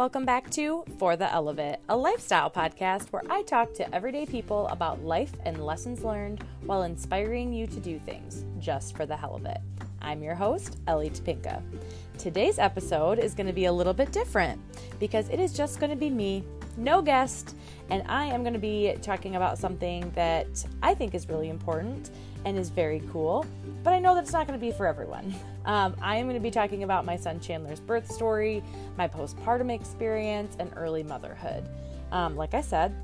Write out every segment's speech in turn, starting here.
Welcome back to For the Ell of It, a lifestyle podcast where I talk to everyday people about life and lessons learned while inspiring you to do things just for the hell of it. I'm your host, Ellie Topinka. Today's episode is going to be a little bit different because it is just going to be me, no guest, and I am going to be talking about something that I think is really important and is very cool, but I know that it's not going to be for everyone. Um, I am going to be talking about my son Chandler's birth story, my postpartum experience, and early motherhood. Um, like I said,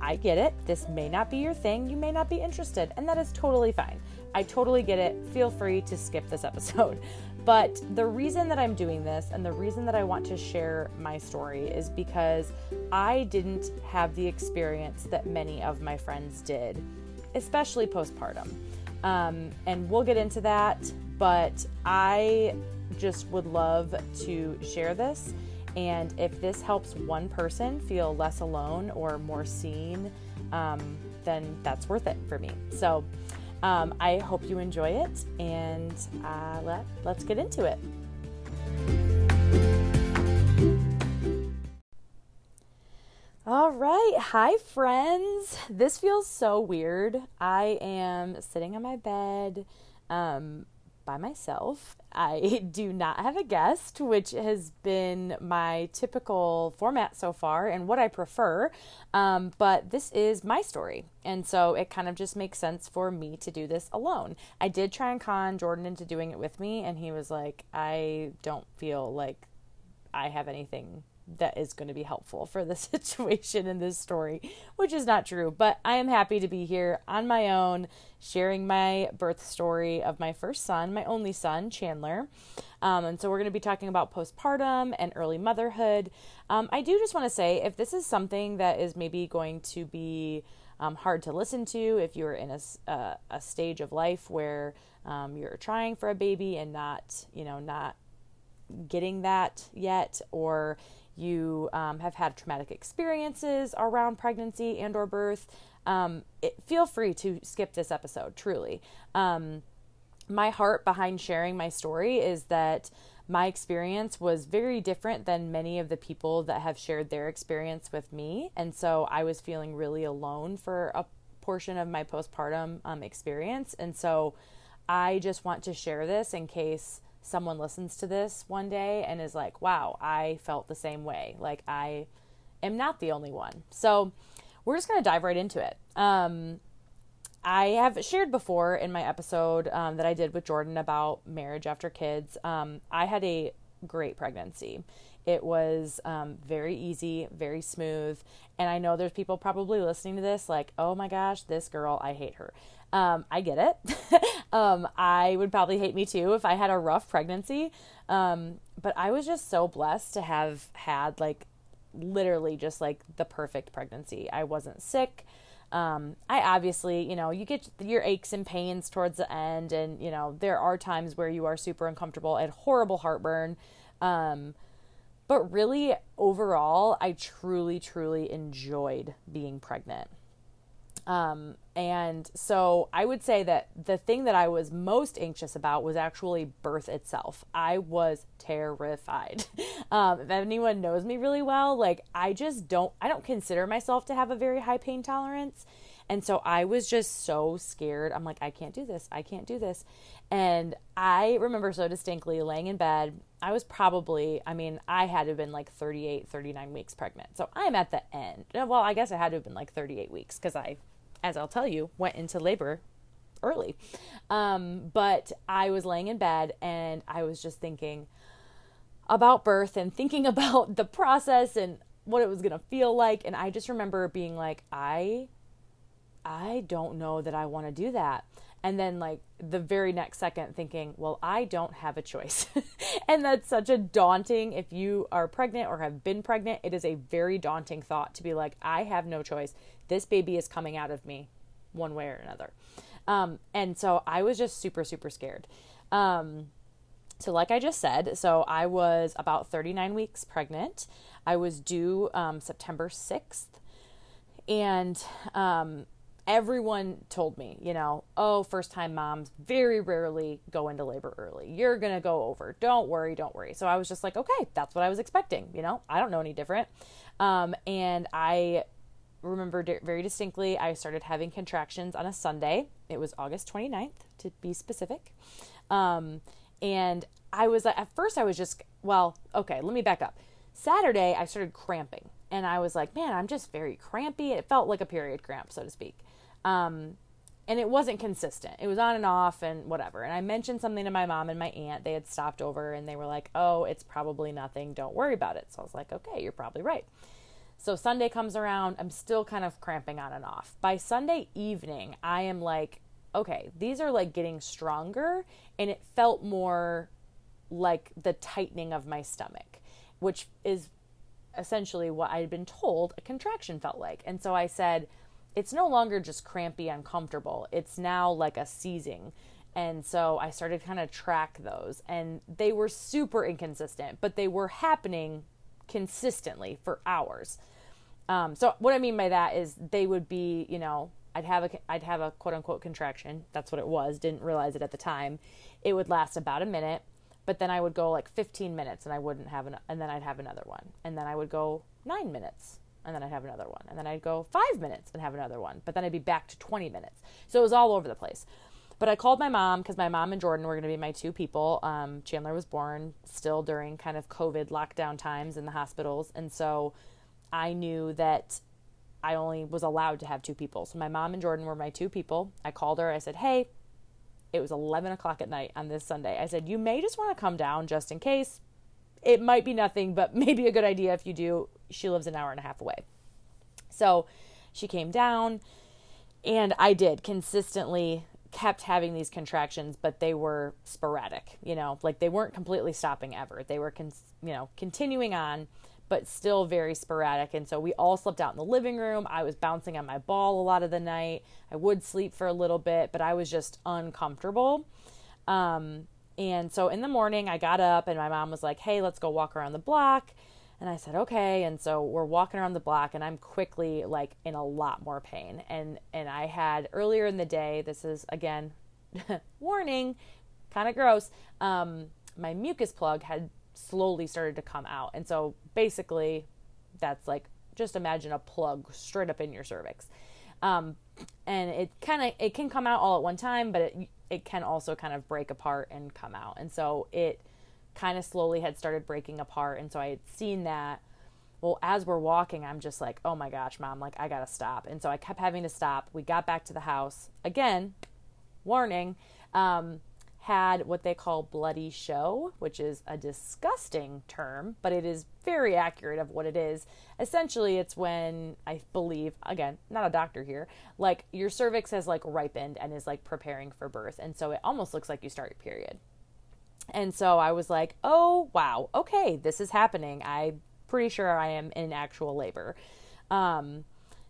I get it. This may not be your thing. You may not be interested, and that is totally fine. I totally get it. Feel free to skip this episode. But the reason that I'm doing this and the reason that I want to share my story is because I didn't have the experience that many of my friends did, especially postpartum. Um, and we'll get into that, but I just would love to share this. And if this helps one person feel less alone or more seen, um, then that's worth it for me. So um, I hope you enjoy it, and uh, let, let's get into it. All right. Hi, friends. This feels so weird. I am sitting on my bed um, by myself. I do not have a guest, which has been my typical format so far and what I prefer. Um, but this is my story. And so it kind of just makes sense for me to do this alone. I did try and con Jordan into doing it with me, and he was like, I don't feel like I have anything that is going to be helpful for the situation in this story, which is not true. But I am happy to be here on my own, sharing my birth story of my first son, my only son, Chandler. Um, and so we're going to be talking about postpartum and early motherhood. Um, I do just want to say if this is something that is maybe going to be um, hard to listen to, if you're in a, uh, a stage of life where um, you're trying for a baby and not, you know, not getting that yet, or you um, have had traumatic experiences around pregnancy and or birth um, it, feel free to skip this episode truly. Um, my heart behind sharing my story is that my experience was very different than many of the people that have shared their experience with me. And so i was feeling really alone for a portion of my postpartum um, experience. And so i just want to share this in case someone listens to this one day and is like, wow, I felt the same way. Like, I am not the only one. So, we're just going to dive right into it. Um, I have shared before in my episode um, that I did with Jordan about marriage after kids. Um, I had a great pregnancy. It was um, very easy, very smooth. And I know there's people probably listening to this like, oh my gosh, this girl, I hate her. Um, I get it. um, I would probably hate me too if I had a rough pregnancy. Um, but I was just so blessed to have had like literally just like the perfect pregnancy. I wasn't sick. Um, I obviously, you know, you get your aches and pains towards the end, and you know, there are times where you are super uncomfortable and horrible heartburn. Um, but really, overall, I truly, truly enjoyed being pregnant. Um, and so I would say that the thing that I was most anxious about was actually birth itself. I was terrified. Um, if anyone knows me really well, like I just don't, I don't consider myself to have a very high pain tolerance. And so I was just so scared. I'm like, I can't do this. I can't do this. And I remember so distinctly laying in bed. I was probably, I mean, I had to have been like 38, 39 weeks pregnant. So I'm at the end. Well, I guess I had to have been like 38 weeks because I as I'll tell you, went into labor early. Um, but I was laying in bed and I was just thinking about birth and thinking about the process and what it was going to feel like. And I just remember being like, I, I don't know that I want to do that. And then, like, the very next second, thinking, well, I don't have a choice. and that's such a daunting, if you are pregnant or have been pregnant, it is a very daunting thought to be like, I have no choice. This baby is coming out of me one way or another. Um, and so I was just super, super scared. Um, so, like I just said, so I was about 39 weeks pregnant. I was due um, September 6th. And um, everyone told me, you know, oh, first time moms very rarely go into labor early. You're going to go over. Don't worry, don't worry. So I was just like, okay, that's what I was expecting. You know, I don't know any different. Um, and I remember very distinctly, I started having contractions on a Sunday. It was August 29th, to be specific. Um, and I was, at first, I was just, well, okay, let me back up. Saturday, I started cramping. And I was like, man, I'm just very crampy. It felt like a period cramp, so to speak. Um, and it wasn't consistent. It was on and off and whatever. And I mentioned something to my mom and my aunt. They had stopped over and they were like, oh, it's probably nothing. Don't worry about it. So I was like, okay, you're probably right. So Sunday comes around. I'm still kind of cramping on and off. By Sunday evening, I am like, okay, these are like getting stronger. And it felt more like the tightening of my stomach, which is essentially what I had been told a contraction felt like. And so I said, it's no longer just crampy, uncomfortable. It's now like a seizing. And so I started kind of track those and they were super inconsistent, but they were happening consistently for hours. Um, so what I mean by that is they would be, you know, I'd have a I'd have a quote unquote contraction. That's what it was. Didn't realize it at the time. It would last about a minute, but then I would go like 15 minutes and I wouldn't have an and then I'd have another one. And then I would go 9 minutes and then I'd have another one. And then I'd go five minutes and have another one. But then I'd be back to 20 minutes. So it was all over the place. But I called my mom because my mom and Jordan were going to be my two people. Um, Chandler was born still during kind of COVID lockdown times in the hospitals. And so I knew that I only was allowed to have two people. So my mom and Jordan were my two people. I called her. I said, hey, it was 11 o'clock at night on this Sunday. I said, you may just want to come down just in case it might be nothing, but maybe a good idea if you do. She lives an hour and a half away. So she came down, and I did consistently kept having these contractions, but they were sporadic, you know, like they weren't completely stopping ever. They were, con- you know, continuing on, but still very sporadic. And so we all slept out in the living room. I was bouncing on my ball a lot of the night. I would sleep for a little bit, but I was just uncomfortable. Um, and so in the morning, I got up and my mom was like, hey, let's go walk around the block. And I said, okay. And so we're walking around the block and I'm quickly like in a lot more pain. And, and I had earlier in the day, this is again, warning, kind of gross. Um, my mucus plug had slowly started to come out. And so basically that's like, just imagine a plug straight up in your cervix. Um, and it kind of, it can come out all at one time, but it, it can also kind of break apart and come out. And so it kind of slowly had started breaking apart. And so I had seen that. Well, as we're walking, I'm just like, oh my gosh, mom, like I gotta stop. And so I kept having to stop. We got back to the house. Again, warning, um, had what they call bloody show, which is a disgusting term, but it is very accurate of what it is. Essentially, it's when I believe, again, not a doctor here, like your cervix has like ripened and is like preparing for birth. And so it almost looks like you start your period. And so I was like, oh, wow, okay, this is happening. I'm pretty sure I am in actual labor. Um,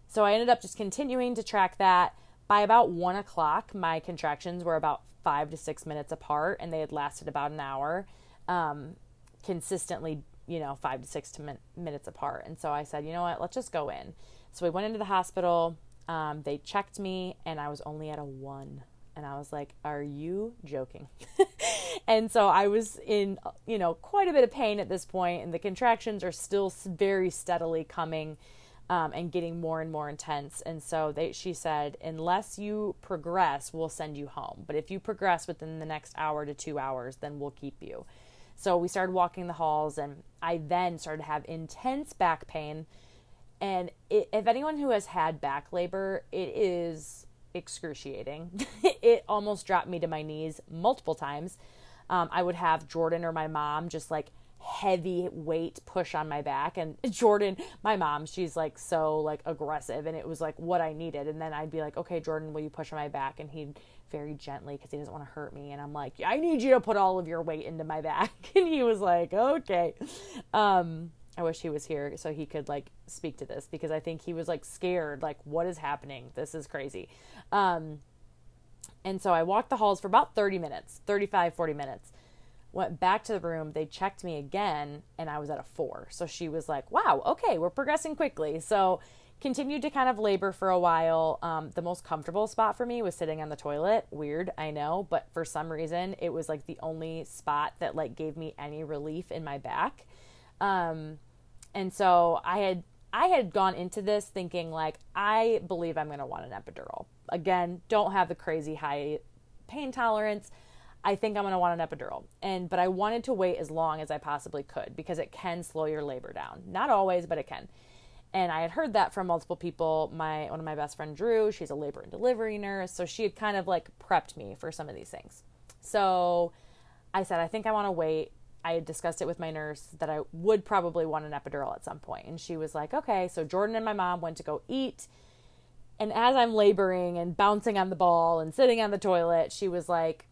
so I ended up just continuing to track that. By about one o'clock, my contractions were about five to six minutes apart and they had lasted about an hour um, consistently you know five to six to min- minutes apart and so i said you know what let's just go in so we went into the hospital um, they checked me and i was only at a one and i was like are you joking and so i was in you know quite a bit of pain at this point and the contractions are still very steadily coming um, and getting more and more intense. And so they, she said, unless you progress, we'll send you home. But if you progress within the next hour to two hours, then we'll keep you. So we started walking the halls, and I then started to have intense back pain. And it, if anyone who has had back labor, it is excruciating. it almost dropped me to my knees multiple times. Um, I would have Jordan or my mom just like heavy weight push on my back. And Jordan my mom she's like so like aggressive. And it was like what I needed. And then I'd be like okay Jordan will you push on my back? And he'd very gently because he doesn't want to hurt me. And I'm like I need you to put all of your weight into my back. And he was like okay. Um I wish he was here so he could like speak to this because I think he was like scared like what is happening this is crazy um and so I walked the halls for about 30 minutes 35 40 minutes went back to the room they checked me again and i was at a four so she was like wow okay we're progressing quickly so continued to kind of labor for a while. Um, the most comfortable spot for me was sitting on the toilet. Weird, I know, but for some reason, it was like the only spot that like gave me any relief in my back. Um, and so I had I had gone into this thinking like I believe I'm going to want an epidural. Again, don't have the crazy high pain tolerance. I think I'm going to want an epidural. And but I wanted to wait as long as I possibly could because it can slow your labor down. Not always, but it can. And I had heard that from multiple people. My one of my best friend Drew, she's a labor and delivery nurse, so she had kind of like prepped me for some of these things. So I said I think I want to wait. I had discussed it with my nurse that I would probably want an epidural at some point. And she was like, okay. So Jordan and my mom went to go eat. And as I'm laboring and bouncing on the ball and sitting on the toilet, she was like,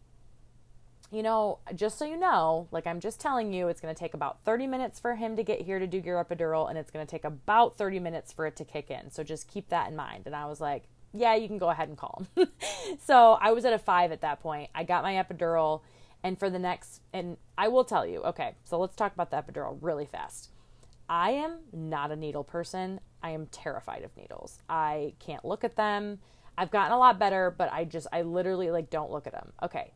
you know, just so you know, like I'm just telling you, it's going to take about 30 minutes for him to get here to do your epidural, and it's going to take about 30 minutes for it to kick in. So just keep that in mind. And I was like, yeah, you can go ahead and call him. so I was at a five at that point. I got my epidural, and for the next, and I will tell you, okay, so let's talk about the epidural really fast. I am not a needle person. I am terrified of needles. I can't look at them. I've gotten a lot better, but I just, I literally like don't look at them. Okay,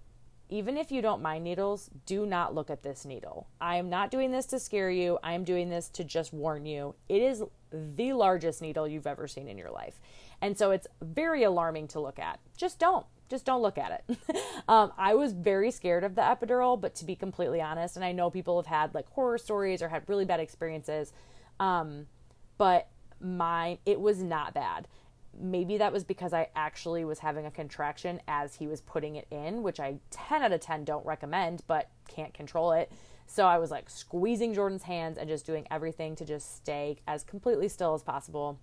even if you don't mind needles, do not look at this needle. I am not doing this to scare you. I am doing this to just warn you. It is the largest needle you've ever seen in your life. And so it's very alarming to look at. Just don't. Just don't look at it. um, I was very scared of the epidural, but to be completely honest, and I know people have had like horror stories or had really bad experiences, um, but mine, it was not bad maybe that was because I actually was having a contraction as he was putting it in, which I 10 out of 10 don't recommend, but can't control it. So I was like squeezing Jordan's hands and just doing everything to just stay as completely still as possible.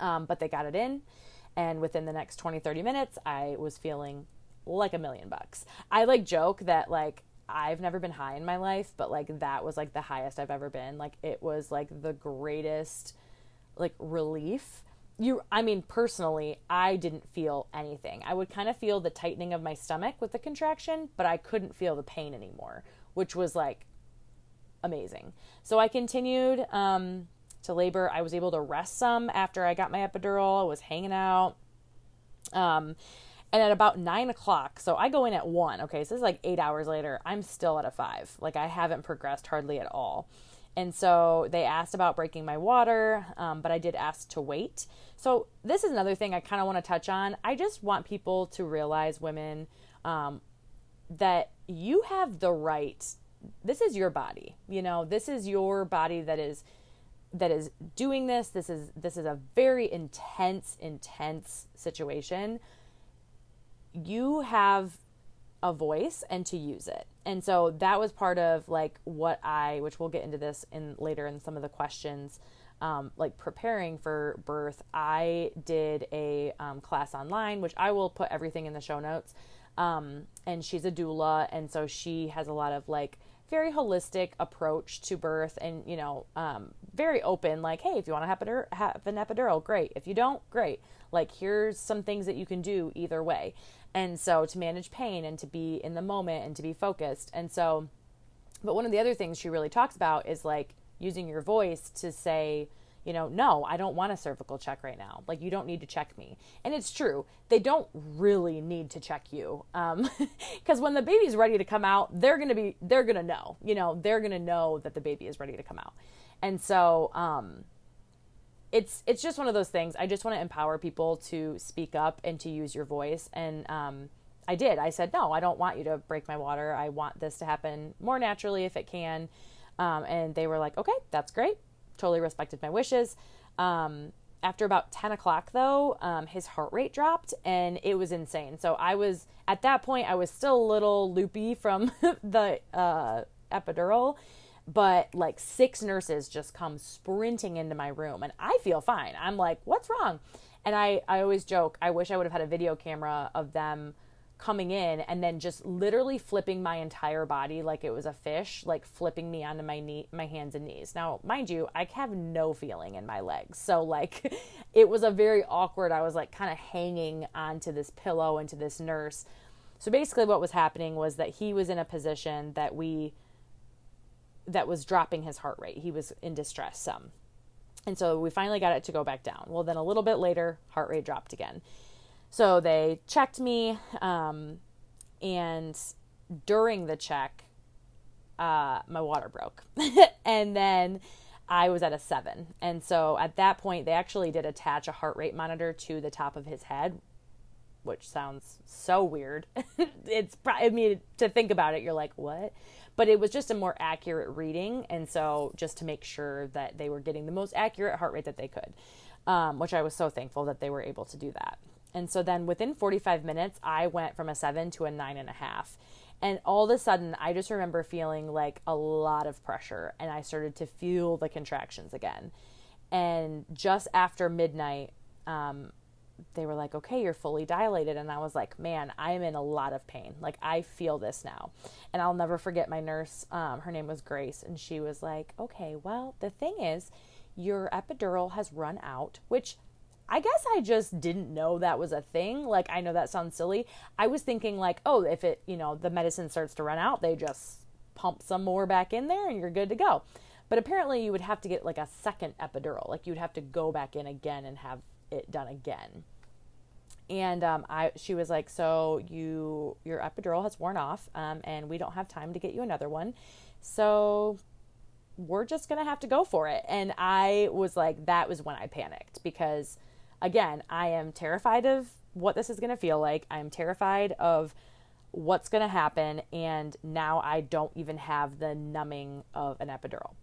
Um, but they got it in. And within the next 20, 30 minutes, I was feeling like a million bucks. I like joke that like I've never been high in my life, but like that was like the highest I've ever been. Like it was like the greatest like relief you i mean personally i didn't feel anything i would kind of feel the tightening of my stomach with the contraction but i couldn't feel the pain anymore which was like amazing so i continued um, to labor i was able to rest some after i got my epidural i was hanging out um, and at about nine o'clock so i go in at one okay so this is like eight hours later i'm still at a five like i haven't progressed hardly at all and so they asked about breaking my water, um, but I did ask to wait. So this is another thing I kind of want to touch on. I just want people to realize, women, um, that you have the right. This is your body. You know, this is your body that is that is doing this. This is this is a very intense, intense situation. You have a voice and to use it. And so that was part of like what I, which we'll get into this in later in some of the questions, um, like preparing for birth. I did a um, class online, which I will put everything in the show notes. Um, and she's a doula, and so she has a lot of like very holistic approach to birth, and you know, um, very open. Like, hey, if you want to have, have an epidural, great. If you don't, great. Like, here's some things that you can do either way. And so to manage pain and to be in the moment and to be focused. And so, but one of the other things she really talks about is like using your voice to say, you know, no, I don't want a cervical check right now. Like, you don't need to check me. And it's true. They don't really need to check you. Um, cause when the baby's ready to come out, they're going to be, they're going to know, you know, they're going to know that the baby is ready to come out. And so, um, it's it's just one of those things. I just want to empower people to speak up and to use your voice. And um, I did. I said, no, I don't want you to break my water. I want this to happen more naturally if it can. Um, and they were like, okay, that's great. Totally respected my wishes. Um, after about 10 o'clock, though, um, his heart rate dropped and it was insane. So I was, at that point, I was still a little loopy from the uh, epidural but like six nurses just come sprinting into my room and I feel fine. I'm like, what's wrong? And I, I always joke, I wish I would have had a video camera of them coming in and then just literally flipping my entire body like it was a fish, like flipping me onto my knee, my hands and knees. Now, mind you, I have no feeling in my legs. So like it was a very awkward, I was like kind of hanging onto this pillow and to this nurse. So basically what was happening was that he was in a position that we that was dropping his heart rate. He was in distress some. And so we finally got it to go back down. Well, then a little bit later, heart rate dropped again. So they checked me, um, and during the check, uh, my water broke. and then I was at a seven. And so at that point, they actually did attach a heart rate monitor to the top of his head, which sounds so weird. it's, I mean, to think about it, you're like, what? But it was just a more accurate reading. And so just to make sure that they were getting the most accurate heart rate that they could, um, which I was so thankful that they were able to do that. And so then within 45 minutes, I went from a seven to a nine and a half. And all of a sudden, I just remember feeling like a lot of pressure, and I started to feel the contractions again. And just after midnight, um, they were like, okay, you're fully dilated. And I was like, man, I'm in a lot of pain. Like, I feel this now. And I'll never forget my nurse. Um, her name was Grace. And she was like, okay, well, the thing is, your epidural has run out, which I guess I just didn't know that was a thing. Like, I know that sounds silly. I was thinking, like, oh, if it, you know, the medicine starts to run out, they just pump some more back in there and you're good to go. But apparently, you would have to get like a second epidural. Like, you'd have to go back in again and have it done again. And um, I, she was like, so you, your epidural has worn off, um, and we don't have time to get you another one. So we're just gonna have to go for it. And I was like, that was when I panicked because again, I am terrified of what this is going to feel like. I'm terrified of what's going to happen. And now I don't even have the numbing of an epidural.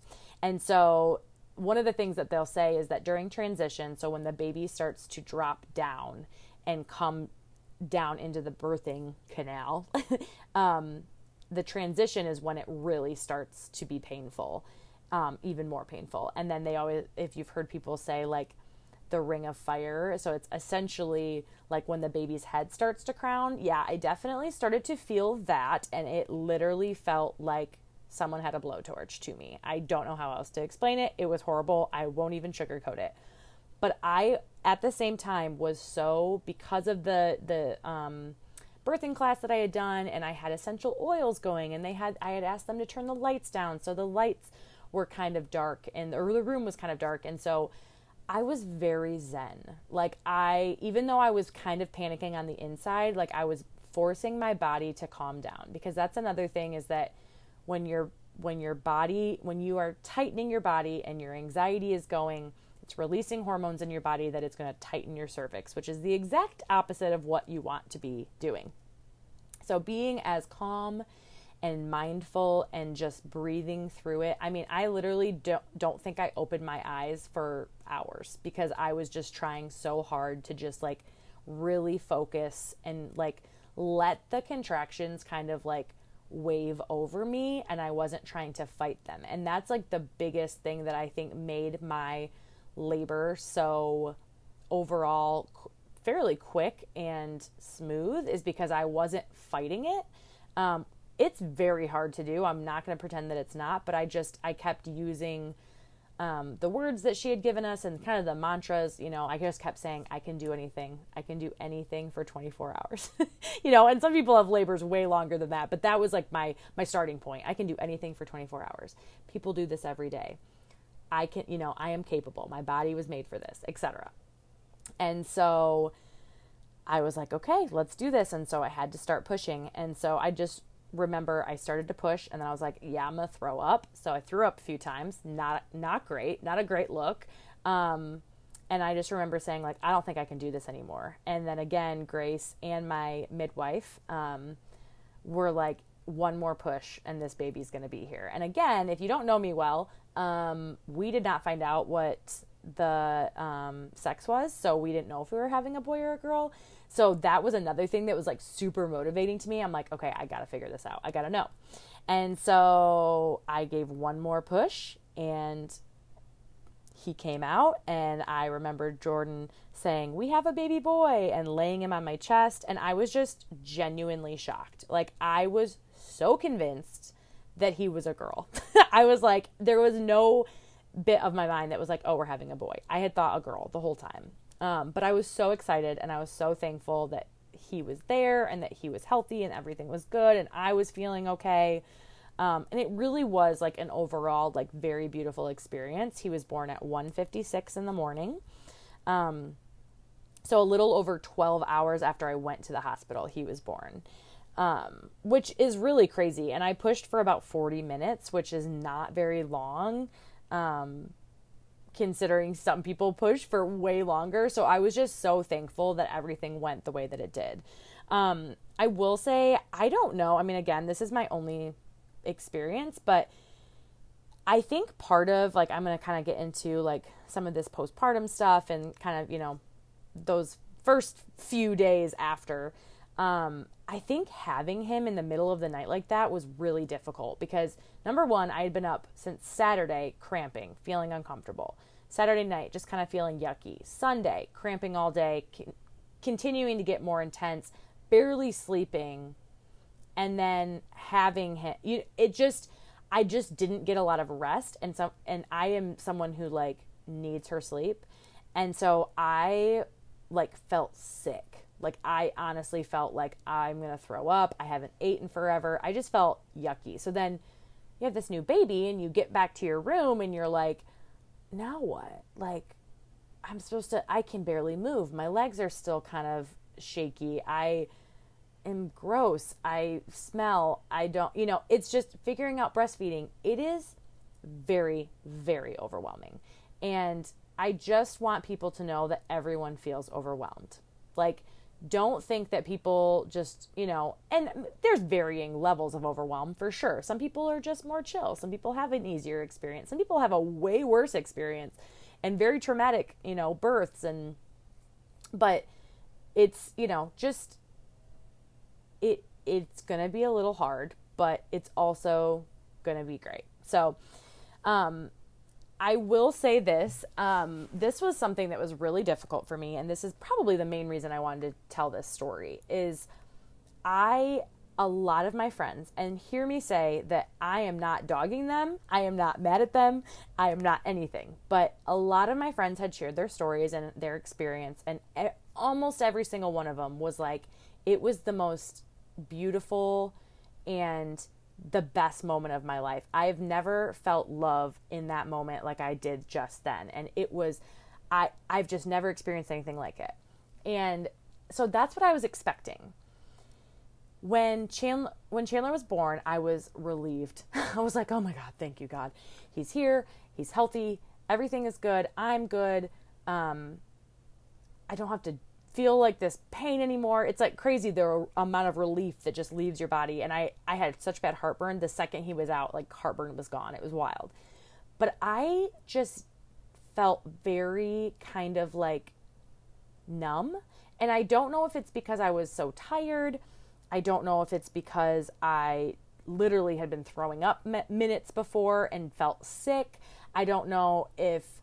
And so, one of the things that they'll say is that during transition, so when the baby starts to drop down and come down into the birthing canal, um, the transition is when it really starts to be painful, um, even more painful. And then they always, if you've heard people say, like, the ring of fire. So it's essentially like when the baby's head starts to crown. Yeah, I definitely started to feel that, and it literally felt like someone had a blowtorch to me. I don't know how else to explain it. It was horrible. I won't even sugarcoat it. But I, at the same time, was so because of the the um, birthing class that I had done, and I had essential oils going, and they had I had asked them to turn the lights down, so the lights were kind of dark, and or the room was kind of dark, and so I was very zen. Like I even though I was kind of panicking on the inside, like I was forcing my body to calm down because that's another thing is that when your when your body when you are tightening your body and your anxiety is going it's releasing hormones in your body that it's going to tighten your cervix which is the exact opposite of what you want to be doing so being as calm and mindful and just breathing through it. I mean, I literally don't don't think I opened my eyes for hours because I was just trying so hard to just like really focus and like let the contractions kind of like wave over me and I wasn't trying to fight them. And that's like the biggest thing that I think made my labor so overall fairly quick and smooth is because I wasn't fighting it. Um, it's very hard to do. I'm not going to pretend that it's not, but I just I kept using um, the words that she had given us and kind of the mantras. You know, I just kept saying, "I can do anything. I can do anything for 24 hours." you know, and some people have labors way longer than that, but that was like my my starting point. I can do anything for 24 hours. People do this every day. I can, you know, I am capable. My body was made for this, etc. And so I was like, okay, let's do this. And so I had to start pushing. And so I just remember I started to push and then I was like, yeah, I'm gonna throw up. So I threw up a few times. Not not great, not a great look. Um, and I just remember saying like, I don't think I can do this anymore. And then again, Grace and my midwife um, were like, one more push and this baby's gonna be here. And again, if you don't know me well, um, we did not find out what the um, sex was, so we didn't know if we were having a boy or a girl. So that was another thing that was like super motivating to me. I'm like, okay, I gotta figure this out. I gotta know. And so I gave one more push and he came out and I remember Jordan saying, "We have a baby boy" and laying him on my chest and I was just genuinely shocked. Like I was so convinced that he was a girl. I was like there was no bit of my mind that was like, "Oh, we're having a boy." I had thought a girl the whole time. Um, but I was so excited and I was so thankful that he was there and that he was healthy and everything was good and I was feeling okay. Um, and it really was like an overall like very beautiful experience. He was born at 1:56 in the morning. Um, so a little over 12 hours after I went to the hospital, he was born. Um, which is really crazy. And I pushed for about 40 minutes, which is not very long. Um, considering some people push for way longer. So I was just so thankful that everything went the way that it did. Um, I will say, I don't know. I mean, again, this is my only experience, but I think part of like I'm going to kind of get into like some of this postpartum stuff and kind of, you know, those first few days after um I think having him in the middle of the night like that was really difficult because number 1, I had been up since Saturday cramping, feeling uncomfortable. Saturday night just kind of feeling yucky. Sunday, cramping all day, continuing to get more intense, barely sleeping and then having him you, it just i just didn't get a lot of rest and so and i am someone who like needs her sleep and so i like felt sick like i honestly felt like i'm gonna throw up i haven't eaten forever i just felt yucky so then you have this new baby and you get back to your room and you're like now what like i'm supposed to i can barely move my legs are still kind of shaky i am gross. I smell. I don't, you know, it's just figuring out breastfeeding. It is very, very overwhelming. And I just want people to know that everyone feels overwhelmed. Like, don't think that people just, you know, and there's varying levels of overwhelm for sure. Some people are just more chill. Some people have an easier experience. Some people have a way worse experience and very traumatic, you know, births and, but it's, you know, just it it's going to be a little hard, but it's also going to be great. So, um, I will say this. Um, this was something that was really difficult for me, and this is probably the main reason I wanted to tell this story. Is I a lot of my friends and hear me say that I am not dogging them, I am not mad at them, I am not anything. But a lot of my friends had shared their stories and their experience, and almost every single one of them was like, it was the most beautiful and the best moment of my life. I've never felt love in that moment like I did just then. And it was I I've just never experienced anything like it. And so that's what I was expecting. When Chandler when Chandler was born, I was relieved. I was like, "Oh my god, thank you God. He's here. He's healthy. Everything is good. I'm good. Um I don't have to feel like this pain anymore. It's like crazy the amount of relief that just leaves your body. And I, I had such bad heartburn. The second he was out, like heartburn was gone. It was wild. But I just felt very kind of like numb. And I don't know if it's because I was so tired. I don't know if it's because I literally had been throwing up minutes before and felt sick. I don't know if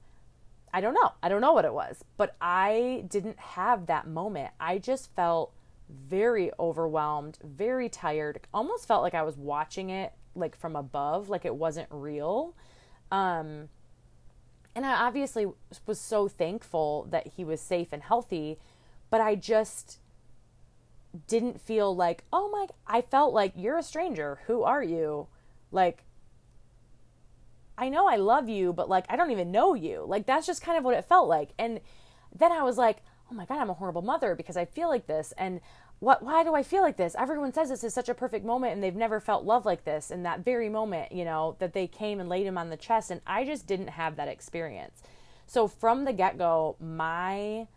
I don't know. I don't know what it was, but I didn't have that moment. I just felt very overwhelmed, very tired. Almost felt like I was watching it like from above, like it wasn't real. Um and I obviously was so thankful that he was safe and healthy, but I just didn't feel like, "Oh my, I felt like you're a stranger. Who are you?" Like I know I love you, but like I don't even know you. Like that's just kind of what it felt like. And then I was like, oh my god, I'm a horrible mother because I feel like this. And what why do I feel like this? Everyone says this is such a perfect moment and they've never felt love like this in that very moment, you know, that they came and laid him on the chest and I just didn't have that experience. So from the get-go, my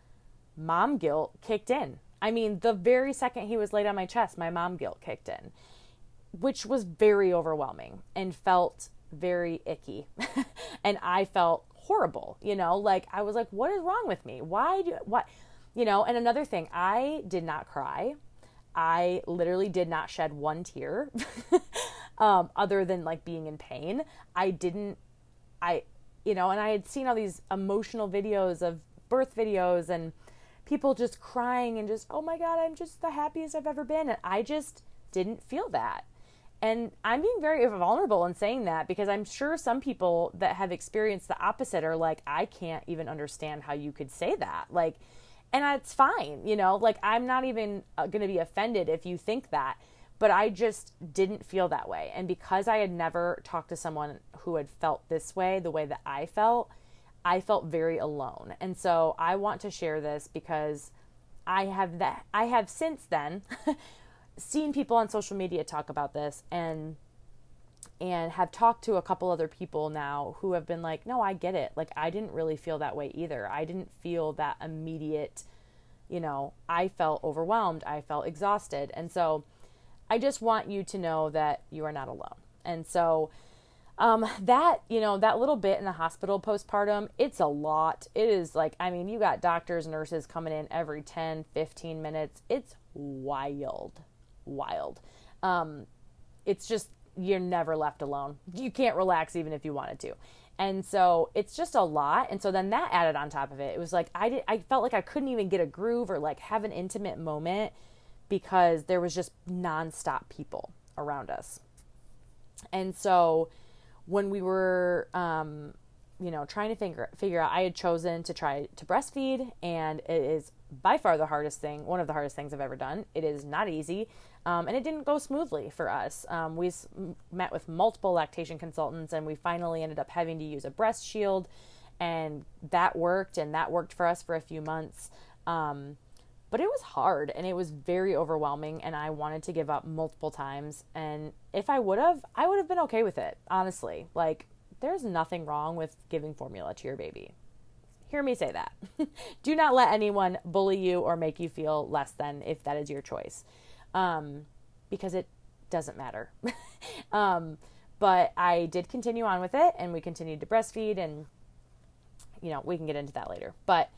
mom guilt kicked in. I mean, the very second he was laid on my chest, my mom guilt kicked in, which was very overwhelming and felt very icky. and I felt horrible, you know, like I was like, what is wrong with me? Why do what you know, and another thing, I did not cry. I literally did not shed one tear um, other than like being in pain. I didn't, I, you know, and I had seen all these emotional videos of birth videos and people just crying and just, oh my God, I'm just the happiest I've ever been. And I just didn't feel that. And I'm being very vulnerable in saying that because I'm sure some people that have experienced the opposite are like, I can't even understand how you could say that. Like, and it's fine, you know, like I'm not even uh, going to be offended if you think that. but I just didn't feel that way. And because I had never talked to someone who had felt this way, the way that I felt, I felt very alone. And so I want to share this because I have that I have since then seen people on social media talk about this and and have talked to a couple other people now who have been like, "No, I get it. Like I didn't really feel that way either. I didn't feel that immediate, you know, I felt overwhelmed, I felt exhausted." And so I just want you to know that you are not alone. And so um, that, you know, that little bit in the hospital postpartum, it's a lot. It is like, I mean, you got doctors, nurses coming in every 10, 15 minutes. It's wild, wild. Um, it's just, you're never left alone. You can't relax even if you wanted to. And so it's just a lot. And so then that added on top of it. It was like I did I felt like I couldn't even get a groove or like have an intimate moment because there was just nonstop people around us. And so when we were um, you know trying to figure figure out i had chosen to try to breastfeed and it is by far the hardest thing one of the hardest things i've ever done it is not easy um, and it didn't go smoothly for us. Um, we met with multiple lactation consultants and we finally ended up having to use a breast shield and that worked and that worked for us for a few months. Um, but it was hard and it was very overwhelming and i wanted to give up multiple times and if i would have i would have been okay with it honestly. Like there's nothing wrong with giving formula to your baby. Hear me say that. Do not let anyone bully you or make you feel less than if that is your choice um, because it doesn't matter um, but i did continue on with it and we continued to breastfeed and you know we can get into that later but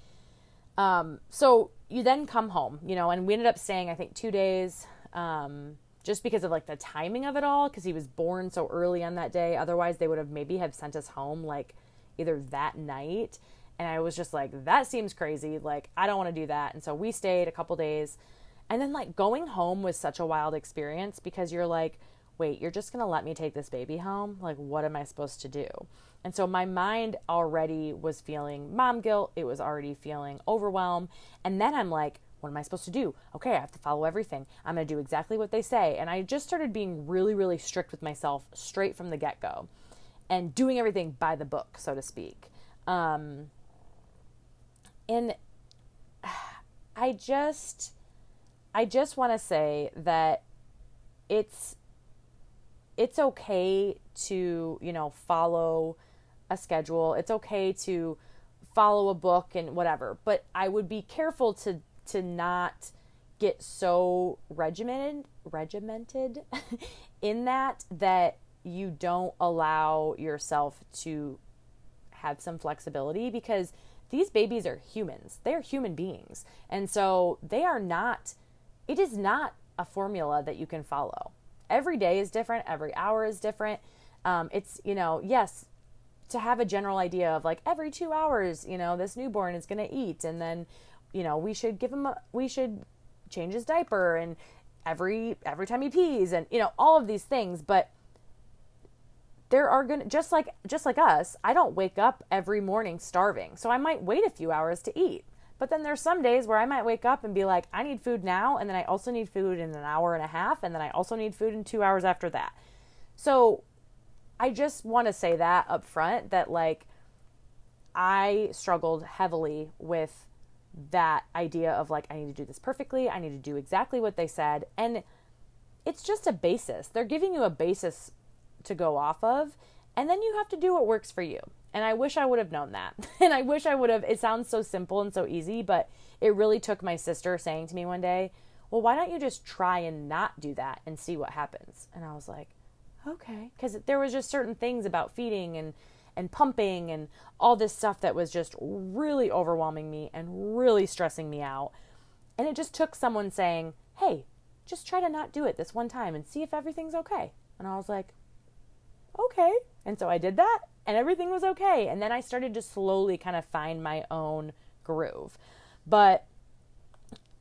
um, so you then come home, you know, and we ended up staying, I think, two days, um, just because of like the timing of it all, because he was born so early on that day. Otherwise, they would have maybe have sent us home like either that night. And I was just like, that seems crazy. Like, I don't want to do that. And so we stayed a couple days. And then, like, going home was such a wild experience because you're like, wait, you're just going to let me take this baby home? Like, what am I supposed to do? And so my mind already was feeling mom guilt. It was already feeling overwhelm. And then I'm like, what am I supposed to do? Okay, I have to follow everything. I'm going to do exactly what they say. And I just started being really, really strict with myself straight from the get go and doing everything by the book, so to speak. Um, and I just, I just want to say that it's, it's okay to, you know, follow a schedule. It's okay to follow a book and whatever, but I would be careful to to not get so regimented regimented in that that you don't allow yourself to have some flexibility because these babies are humans. They're human beings. And so they are not it is not a formula that you can follow. Every day is different, every hour is different. Um, it's, you know, yes, to have a general idea of like every two hours, you know, this newborn is going to eat, and then, you know, we should give him a, we should change his diaper, and every every time he pees, and you know, all of these things, but there are going to just like just like us i don't wake up every morning starving so i might wait a few hours to eat but then there's some days where i might wake up and be like i need food now and then i also need food in an hour and a half and then i also need food in two hours after that so I just want to say that up front that like I struggled heavily with that idea of like I need to do this perfectly, I need to do exactly what they said and it's just a basis. They're giving you a basis to go off of and then you have to do what works for you. And I wish I would have known that. and I wish I would have it sounds so simple and so easy, but it really took my sister saying to me one day, "Well, why don't you just try and not do that and see what happens?" And I was like, okay. Because there was just certain things about feeding and and pumping and all this stuff that was just really overwhelming me and really stressing me out. And it just took someone saying hey just try to not do it this one time and see if everything's okay. And i was like okay. And so i did that and everything was okay and then i started to slowly kind of find my own groove but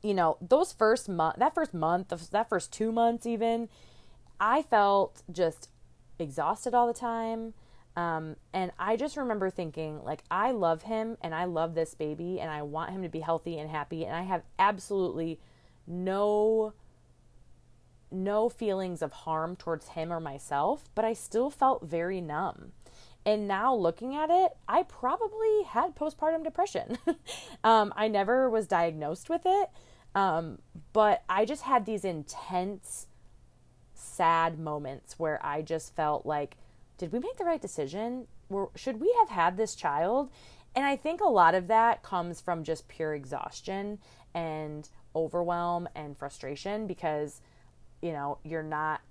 you know those first month that first month that first two months even I felt just exhausted all the time. Um, and I just remember thinking, like, I love him and I love this baby and I want him to be healthy and happy. And I have absolutely no, no feelings of harm towards him or myself, but I still felt very numb. And now looking at it, I probably had postpartum depression. um, I never was diagnosed with it, um, but I just had these intense, sad moments where I just felt like, did we make the right decision? Or should we have had this child? And I think a lot of that comes from just pure exhaustion and overwhelm and frustration because, you know, you're not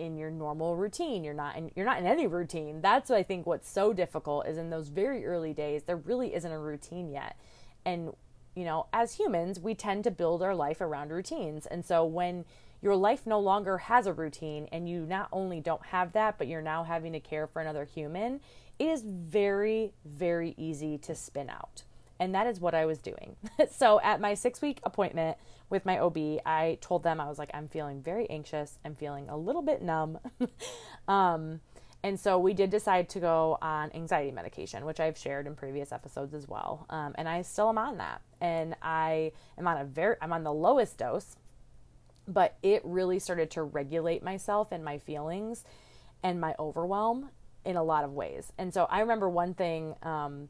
in your normal routine. You're not in you're not in any routine. That's I think what's so difficult is in those very early days there really isn't a routine yet. And you know, as humans, we tend to build our life around routines. And so when your life no longer has a routine and you not only don't have that, but you're now having to care for another human, it is very, very easy to spin out. And that is what I was doing. so at my six week appointment with my OB, I told them, I was like, I'm feeling very anxious. I'm feeling a little bit numb. um, and so we did decide to go on anxiety medication, which I've shared in previous episodes as well. Um, and I still am on that. And I am on a very, I'm on the lowest dose, but it really started to regulate myself and my feelings and my overwhelm in a lot of ways. And so I remember one thing, um,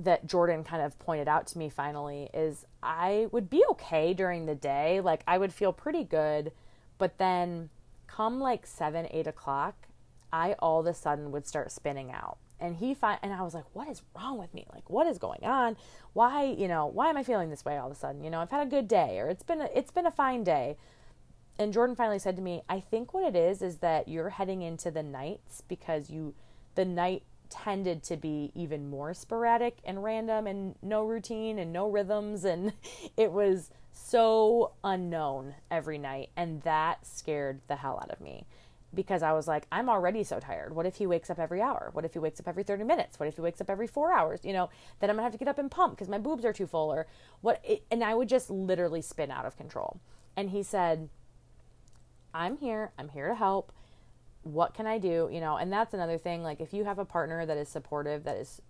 that Jordan kind of pointed out to me finally is I would be okay during the day. Like I would feel pretty good, but then come like seven, eight o'clock, I all of a sudden would start spinning out. And he find and I was like, what is wrong with me? Like, what is going on? Why, you know, why am I feeling this way all of a sudden? You know, I've had a good day or it's been a, it's been a fine day. And Jordan finally said to me, I think what it is is that you're heading into the nights because you the night tended to be even more sporadic and random and no routine and no rhythms and it was so unknown every night and that scared the hell out of me because I was like I'm already so tired. What if he wakes up every hour? What if he wakes up every 30 minutes? What if he wakes up every 4 hours? You know, then I'm going to have to get up and pump because my boobs are too full or what and I would just literally spin out of control. And he said I'm here. I'm here to help what can I do? You know, and that's another thing. Like, if you have a partner that is supportive, that is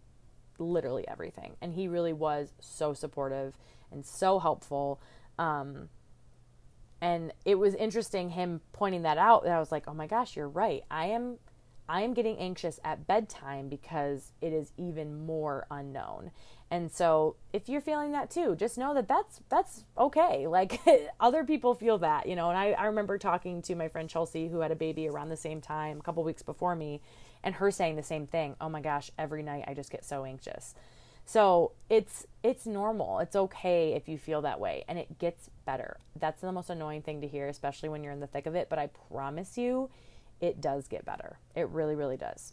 literally everything. And he really was so supportive and so helpful. Um, and it was interesting him pointing that out. That I was like, oh my gosh, you're right. I am, I am getting anxious at bedtime because it is even more unknown. And so if you're feeling that too, just know that that's that's okay. Like other people feel that, you know. And I, I remember talking to my friend Chelsea who had a baby around the same time, a couple weeks before me, and her saying the same thing. Oh my gosh, every night I just get so anxious. So it's it's normal. It's okay if you feel that way and it gets better. That's the most annoying thing to hear, especially when you're in the thick of it, but I promise you it does get better. It really, really does.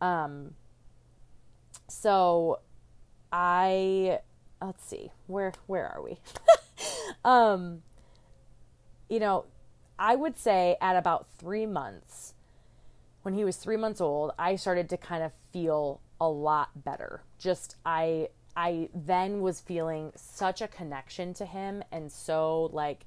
Um so I let's see where where are we um you know i would say at about three months when he was three months old i started to kind of feel a lot better just i i then was feeling such a connection to him and so like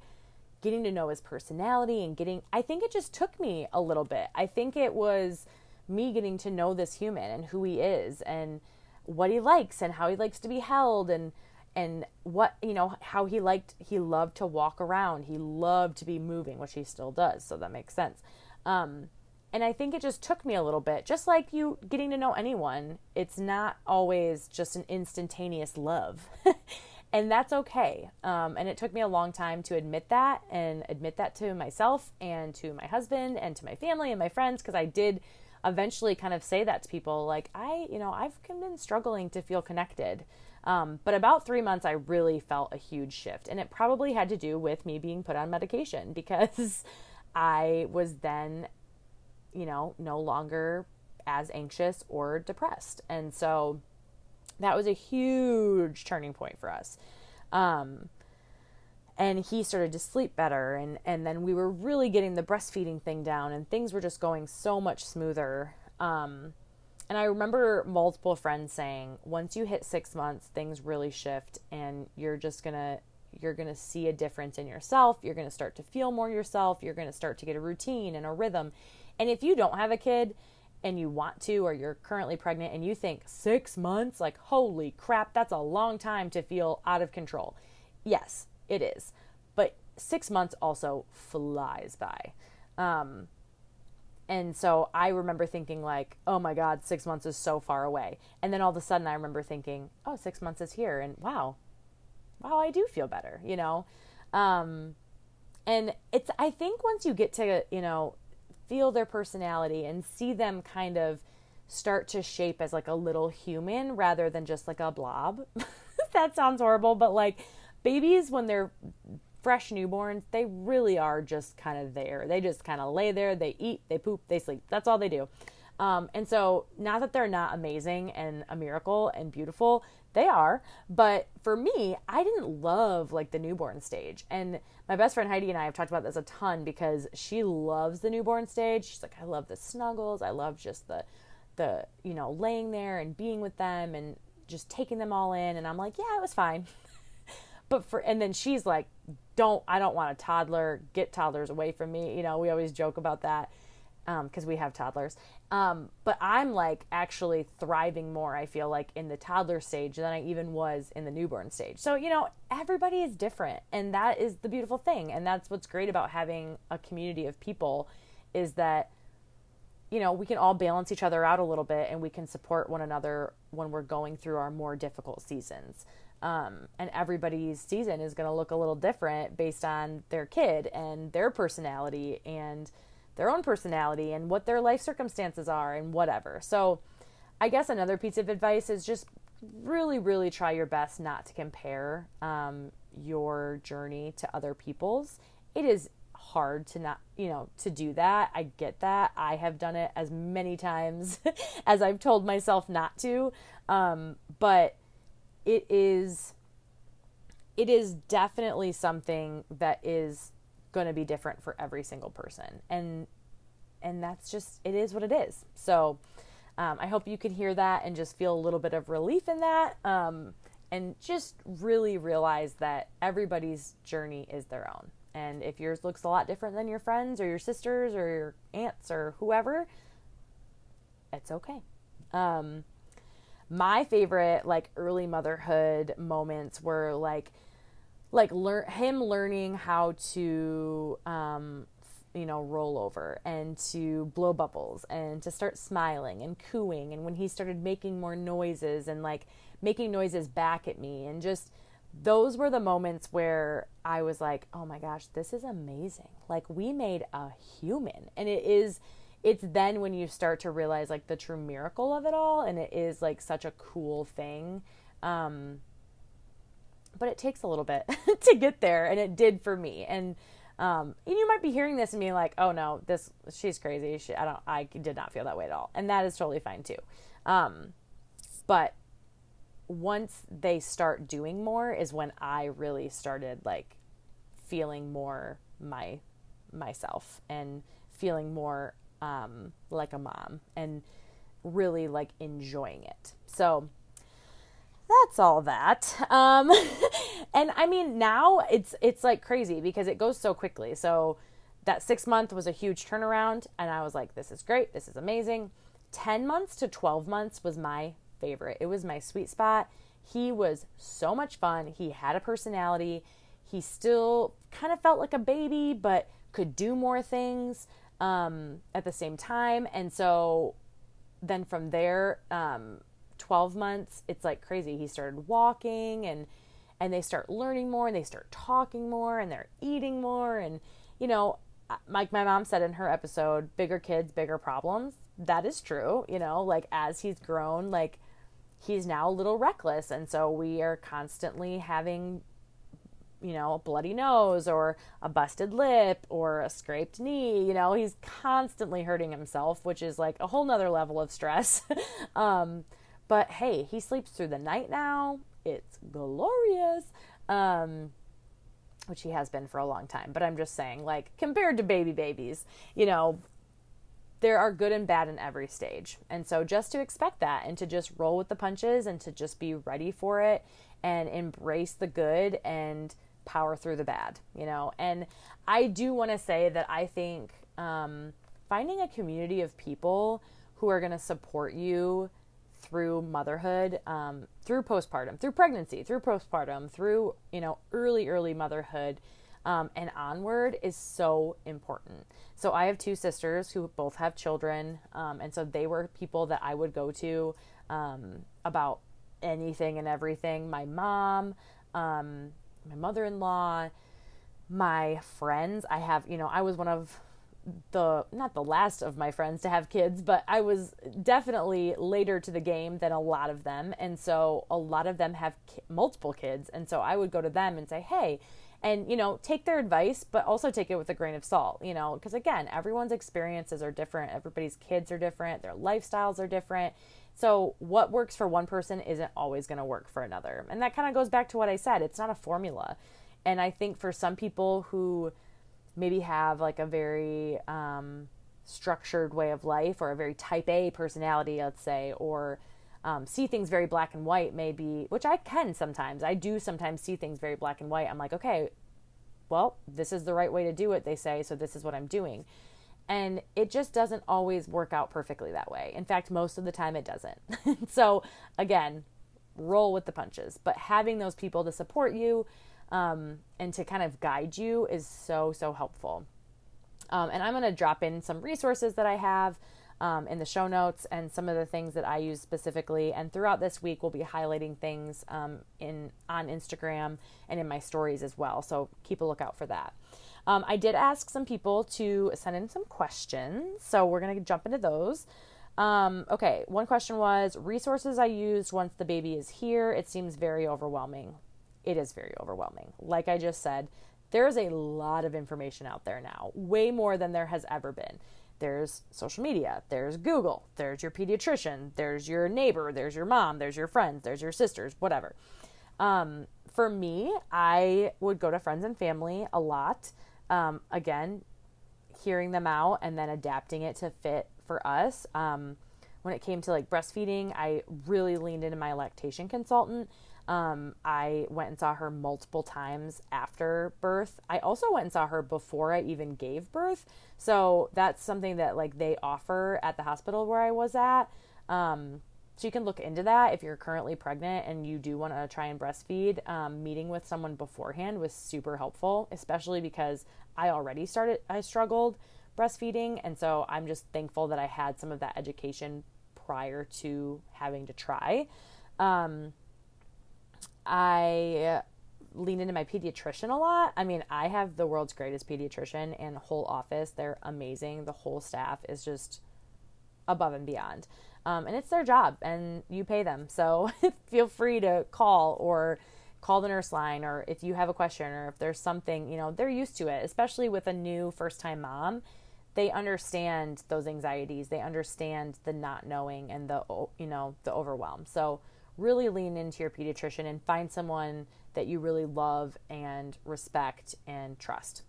getting to know his personality and getting i think it just took me a little bit. I think it was me getting to know this human and who he is and what he likes and how he likes to be held and and what you know how he liked he loved to walk around. He loved to be moving which he still does so that makes sense. Um, and i think it just took me a little bit. Just like you getting to know anyone it's not always just an instantaneous love and that's okay. Um, and it took me a long time to admit that and admit that to myself and to my husband and to my family and my friends because i did eventually kind of say that to people like i you know i've been struggling to feel connected. Um, but about three months i really felt a huge shift. And it probably had to do with me being put on medication because i was then you know no longer as anxious or depressed. And so that was a huge turning point for us. Um, and he started to sleep better and and then we were really getting the breastfeeding thing down and things were just going so much smoother. Um, and i remember multiple friends saying once you hit six months things really shift and you're just gonna you're gonna see a difference in yourself. You're gonna start to feel more yourself. You're gonna start to get a routine and a rhythm. And if you don't have a kid and you want to or you're currently pregnant and you think six months like holy crap that's a long time to feel out of control yes it is. But six months also flies by. Um, and so I remember thinking like, oh my God, six months is so far away. And then all of a sudden I remember thinking, oh, six months is here. And wow, wow, I do feel better, you know? Um, and it's, I think once you get to, you know, feel their personality and see them kind of start to shape as like a little human rather than just like a blob. that sounds horrible, but like babies, when they're fresh newborns, they really are just kind of there. They just kind of lay there, they eat, they poop, they sleep. That's all they do. Um, and so, not that they're not amazing and a miracle and beautiful, they are. But for me, I didn't love like the newborn stage. And my best friend Heidi and I have talked about this a ton because she loves the newborn stage. She's like, I love the snuggles. I love just the, the, you know, laying there and being with them and just taking them all in. And I'm like, yeah, it was fine. but for, and then she's like, don't I don't want a toddler. Get toddlers away from me. You know, we always joke about that because um, we have toddlers. Um, but I'm like actually thriving more. I feel like in the toddler stage than I even was in the newborn stage. So you know, everybody is different, and that is the beautiful thing. And that's what's great about having a community of people is that you know we can all balance each other out a little bit, and we can support one another when we're going through our more difficult seasons. Um, and everybody's season is going to look a little different based on their kid and their personality and their own personality and what their life circumstances are and whatever. So, I guess another piece of advice is just really, really try your best not to compare um, your journey to other people's. It is hard to not, you know, to do that. I get that. I have done it as many times as I've told myself not to. Um, but it is it is definitely something that is going to be different for every single person. And and that's just it is what it is. So um, i hope you can hear that and just feel a little bit of relief in that um, and just really realize that everybody's journey is their own. And if yours looks a lot different than your friends or your sisters or your aunts or whoever it's okay. Um, my favorite like early motherhood moments were like like learn him learning how to um you know roll over and to blow bubbles and to start smiling and cooing and when he started making more noises and like making noises back at me and just those were the moments where I was like, "Oh my gosh, this is amazing. Like we made a human." And it is it's then when you start to realize like the true miracle of it all and it is like such a cool thing um, but it takes a little bit to get there and it did for me. And um, and you might be hearing this and being like oh no this she's crazy. She, i don't i did not feel that way at all. And that is totally fine too. Um, but once they start doing more is when i really started like feeling more my myself and feeling more um, like a mom and really like enjoying it. So that's all that. Um, and I mean now it's it's like crazy because it goes so quickly. So that six month was a huge turnaround, and I was like, this is great, this is amazing. Ten months to twelve months was my favorite. It was my sweet spot. He was so much fun. He had a personality. He still kind of felt like a baby, but could do more things um, at the same time. And so then from there, um, 12 months, it's like crazy. He started walking and and they start learning more and they start talking more and they're eating more and you know like my mom said in her episode bigger kids bigger problems that is true you know like as he's grown like he's now a little reckless and so we are constantly having you know, a bloody nose or a busted lip or a scraped knee. You know, he's constantly hurting himself, which is like a whole nother level of stress. um, but hey, he sleeps through the night now. It's glorious. Um, which he has been for a long time. But I'm just saying, like, compared to baby babies, you know, there are good and bad in every stage. And so just to expect that and to just roll with the punches and to just be ready for it and embrace the good and power through the bad, you know. And I do want to say that I think um, finding a community of people who are going to support you through motherhood, um, through postpartum, through pregnancy, through postpartum, through you know early early motherhood, um, and onward is so important. So I have two sisters who both have children, um, and so they were people that I would go to um, about anything and everything. My mom, um, my mother in law, my friends. I have, you know, I was one of the not the last of my friends to have kids, but I was definitely later to the game than a lot of them. And so a lot of them have ki- multiple kids. And so I would go to them and say, "Hey, and you know take their advice but also take it with a grain of salt you know because again everyone's experiences are different. Everybody's kids are different. Their lifestyles are different. So what works for one person isn't always going to work for another. And that kind of goes back to what i said. It's not a formula. And i think for some people who maybe have like a very um, structured way of life or a very type a personality let's say or um, see things very black and white maybe which i can sometimes. I do sometimes see things very black and white. I'm like okay well this is the right way to do it they say so this is what i'm doing. And it just doesn't always work out perfectly that way. In fact most of the time it doesn't. So again roll with the punches. But having those people to support you um, and to kind of guide you is so so helpful um, and i'm going to drop in some resources that i have um, in the show notes and some of the things that I use specifically. And throughout this week, we'll be highlighting things um, in on Instagram and in my stories as well. So keep a lookout for that. Um, I did ask some people to send in some questions, so we're gonna jump into those. Um, okay, one question was resources I used once the baby is here. It seems very overwhelming. It is very overwhelming. Like I just said, there is a lot of information out there now, way more than there has ever been there's social media, there's Google, there's your pediatrician, there's your neighbor, there's your mom, there's your friends, there's your sisters, whatever. Um, for me, I would go to friends and family a lot. Um, again, hearing them out and then adapting it to fit for us. Um, when it came to like breastfeeding, I really leaned into my lactation consultant um, I went and saw her multiple times after birth. I also went and saw her before I even gave birth. So that's something that like they offer at the hospital where I was at. Um, so you can look into that if you're currently pregnant and you do want to try and breastfeed. Um, meeting with someone beforehand was super helpful, especially because I already started. I struggled breastfeeding, and so I'm just thankful that I had some of that education prior to having to try. Um, I lean into my pediatrician a lot. I mean, I have the world's greatest pediatrician and whole office. They're amazing. The whole staff is just above and beyond. Um, and it's their job and you pay them. So feel free to call or call the nurse line or if you have a question or if there's something, you know, they're used to it, especially with a new first time mom. They understand those anxieties. They understand the not knowing and the, you know, the overwhelm. So really lean into your pediatrician and find someone that you really love and respect and trust.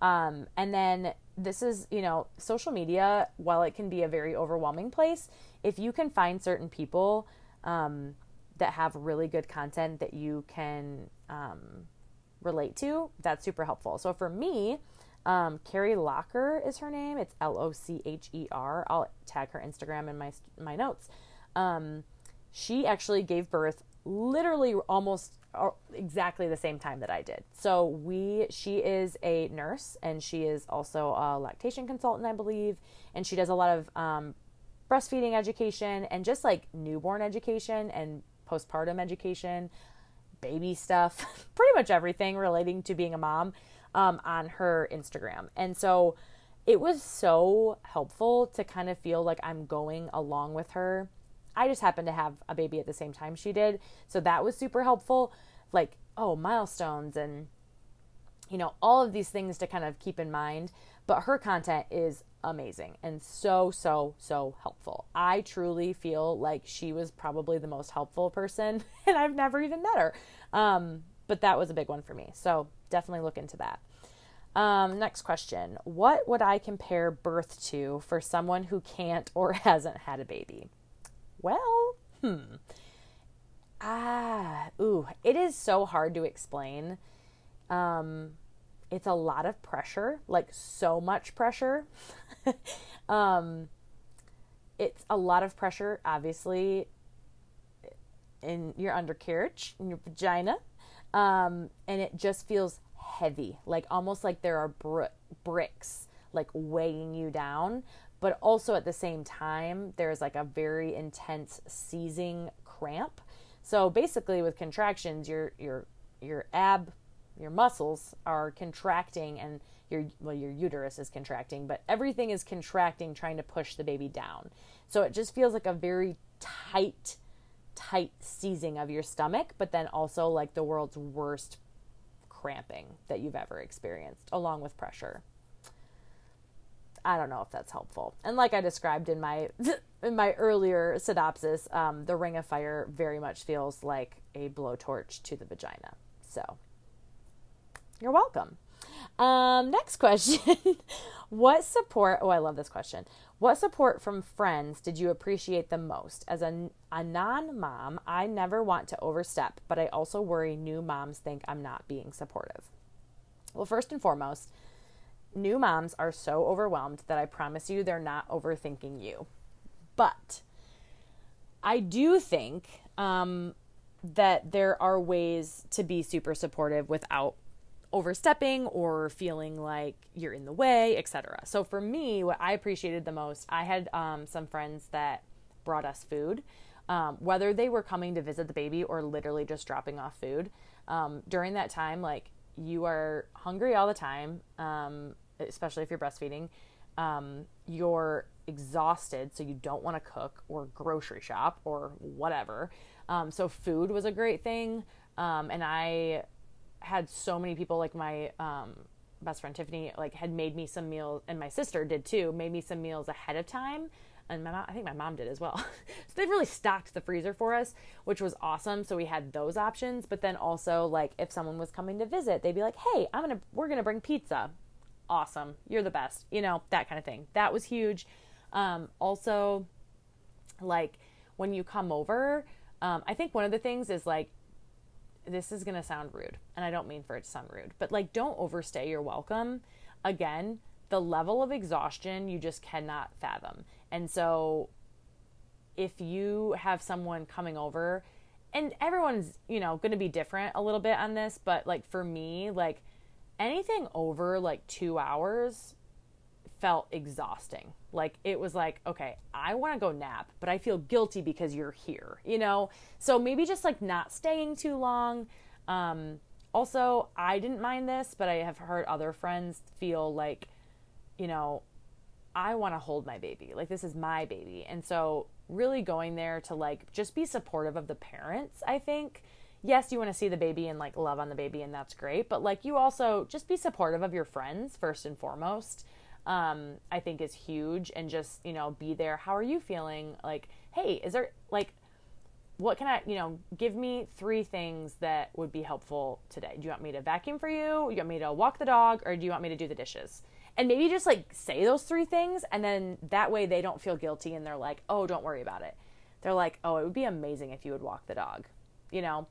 Um, and then this is, you know, social media, while it can be a very overwhelming place, if you can find certain people um, that have really good content that you can um, relate to, that's super helpful. So for me, um, Karrie Locher is her name. It's L O C H E R. I'll tag her Instagram in my my notes. Um, she actually gave birth literally almost uh, exactly the same time that I did. So we she is a nurse and she is also a lactation consultant, I believe, and she does a lot of um, breastfeeding education and just like newborn education and postpartum education, baby stuff, pretty much everything relating to being a mom um, on her Instagram. And so it was so helpful to kind of feel like I'm going along with her I just happened to have a baby at the same time she did. So that was super helpful. Like, oh, milestones and, you know, all of these things to kind of keep in mind. But her content is amazing and so, so, so helpful. I truly feel like she was probably the most helpful person, and I've never even met her. Um, but that was a big one for me. So definitely look into that. Um, next question What would I compare birth to for someone who can't or hasn't had a baby? Well, hmm. Ah, ooh, it is so hard to explain. Um, it's a lot of pressure, like so much pressure. um, it's a lot of pressure, obviously, in your undercarriage, in your vagina. Um, and it just feels heavy, like almost like there are br- bricks like weighing you down. But also at the same time, there's like a very intense seizing cramp. So basically, with contractions, your your your ab, your muscles are contracting, and your well, your uterus is contracting, but everything is contracting, trying to push the baby down. So it just feels like a very tight, tight seizing of your stomach, but then also like the world's worst cramping that you've ever experienced, along with pressure. I don't know if that's helpful. And like I described in my in my earlier synopsis, um, the Ring of Fire very much feels like a blowtorch to the vagina. So you're welcome. Um, next question. what support? Oh, I love this question. What support from friends did you appreciate the most? As a, a non mom, I never want to overstep, but I also worry new moms think I'm not being supportive. Well, first and foremost, new moms are so overwhelmed that I promise you they're not overthinking you. But I do think um, that there are ways to be super supportive without overstepping or feeling like you're in the way, etc. So for me, what I appreciated the most, I had um, some friends that brought us food, um, whether they were coming to visit the baby or literally just dropping off food. Um, during that time, like you are hungry all the time, um, especially if you're breastfeeding. Um, you're exhausted, so you don't want to cook or grocery shop or whatever. Um, so food was a great thing, and I had so many people like my um, best friend Tiffany like had made me some meals and my sister did too made me some meals ahead of time and mom, I think my mom did as well. so they've really stocked the freezer for us, which was awesome. So we had those options, but then also like if someone was coming to visit, they'd be like, "Hey, I'm to we're to bring pizza." Awesome. You're the best. You know, that kind of thing. That was huge. Um, also like when you come over, um, I think one of the things is like this is going to sound rude, and I don't mean for it to sound rude, but like don't overstay your welcome. Again, the level of exhaustion you just cannot fathom. And so if you have someone coming over and everyone's, you know, going to be different a little bit on this, but like for me, like anything over like 2 hours felt exhausting. Like it was like, okay, I want to go nap, but I feel guilty because you're here, you know? So maybe just like not staying too long. Um, also, I didn't mind this, but I have heard other friends feel like, you know, I want to hold my baby. Like this is my baby. And so really going there to like just be supportive of the parents, I think. Yes, you want to see the baby and like love on the baby and that's great, but like you also just be supportive of your friends first and foremost um, I think is huge. And just, you know, be there. How are you feeling? Like, hey, is there, like, what can I, you know, give me three things that would be helpful today. Do you want me to vacuum for you? Do you want me to walk the dog? Or do you want me to do the dishes? And maybe just like say those three things. And then that way they don't feel guilty and they're like, oh, don't worry about it. They're like, oh, it would be amazing if you would walk the dog. You know,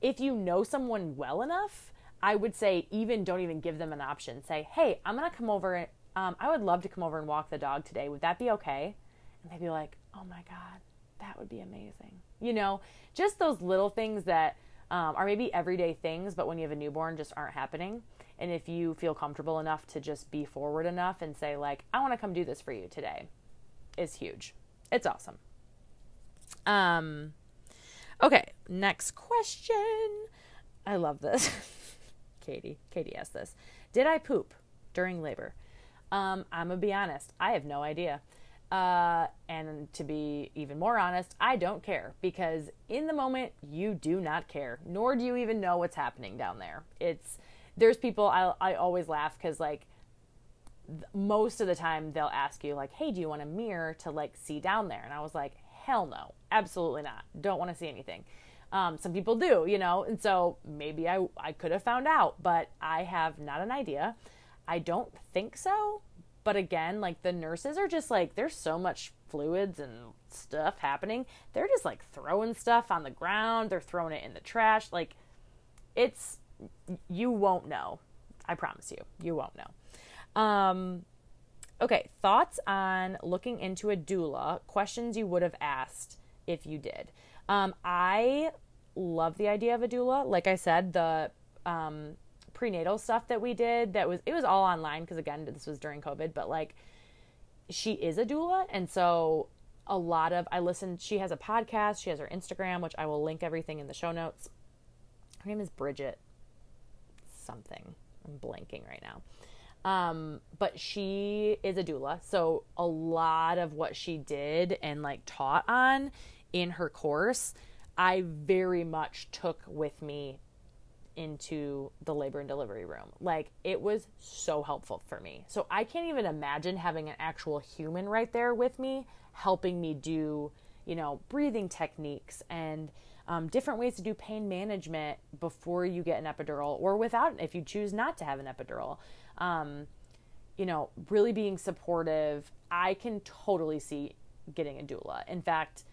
if you know someone well enough, I would say even don't even give them an option. Say, hey, I'm to come over um, I would love to come over and walk the dog today. Would that be okay? And they'd be like, oh my God, that would be amazing. You know, just those little things that um, are maybe everyday things, but when you have a newborn, just aren't happening. And if you feel comfortable enough to just be forward enough and say, like, I want to come do this for you today, is huge. It's awesome. Um, okay, next question. I love this. Katie, Katie asked this. Did I poop during labor? Um, I'm gonna be honest, I have no idea. Uh, and to be even more honest, I don't care because in the moment you do not care, nor do you even know what's happening down there. It's there's people I I always laugh because like most of the time they'll ask you like, hey, do you want a mirror to like see down there? And I was like, hell no, absolutely not. Don't want to see anything. Um, some people do, you know, and so maybe I I could have found out, but I have not an idea. I don't think so. But again, like the nurses are just like, there's so much fluids and stuff happening. They're just like throwing stuff on the ground, they're throwing it in the trash. Like, it's, you won't know. I promise you, you won't know. Um, okay, thoughts on looking into a doula, questions you would have asked if you did. Um, I love the idea of a doula. Like I said, the um, prenatal stuff that we did that was it was all online because again this was during covid but like she is a doula. And so a lot of i listened she has a podcast she has her instagram which i will link everything in the show notes. Her name is bridget something. I'm blanking right now um, but she is a doula so a lot of what she did and like taught on in her course i very much took with me into the labor and delivery room. Like it was so helpful for me. So I can't even imagine having an actual human right there with me helping me do, you know, breathing techniques and um, different ways to do pain management before you get an epidural or without if you choose not to have an epidural. Um, you know, really being supportive. I can totally see getting a doula. In fact,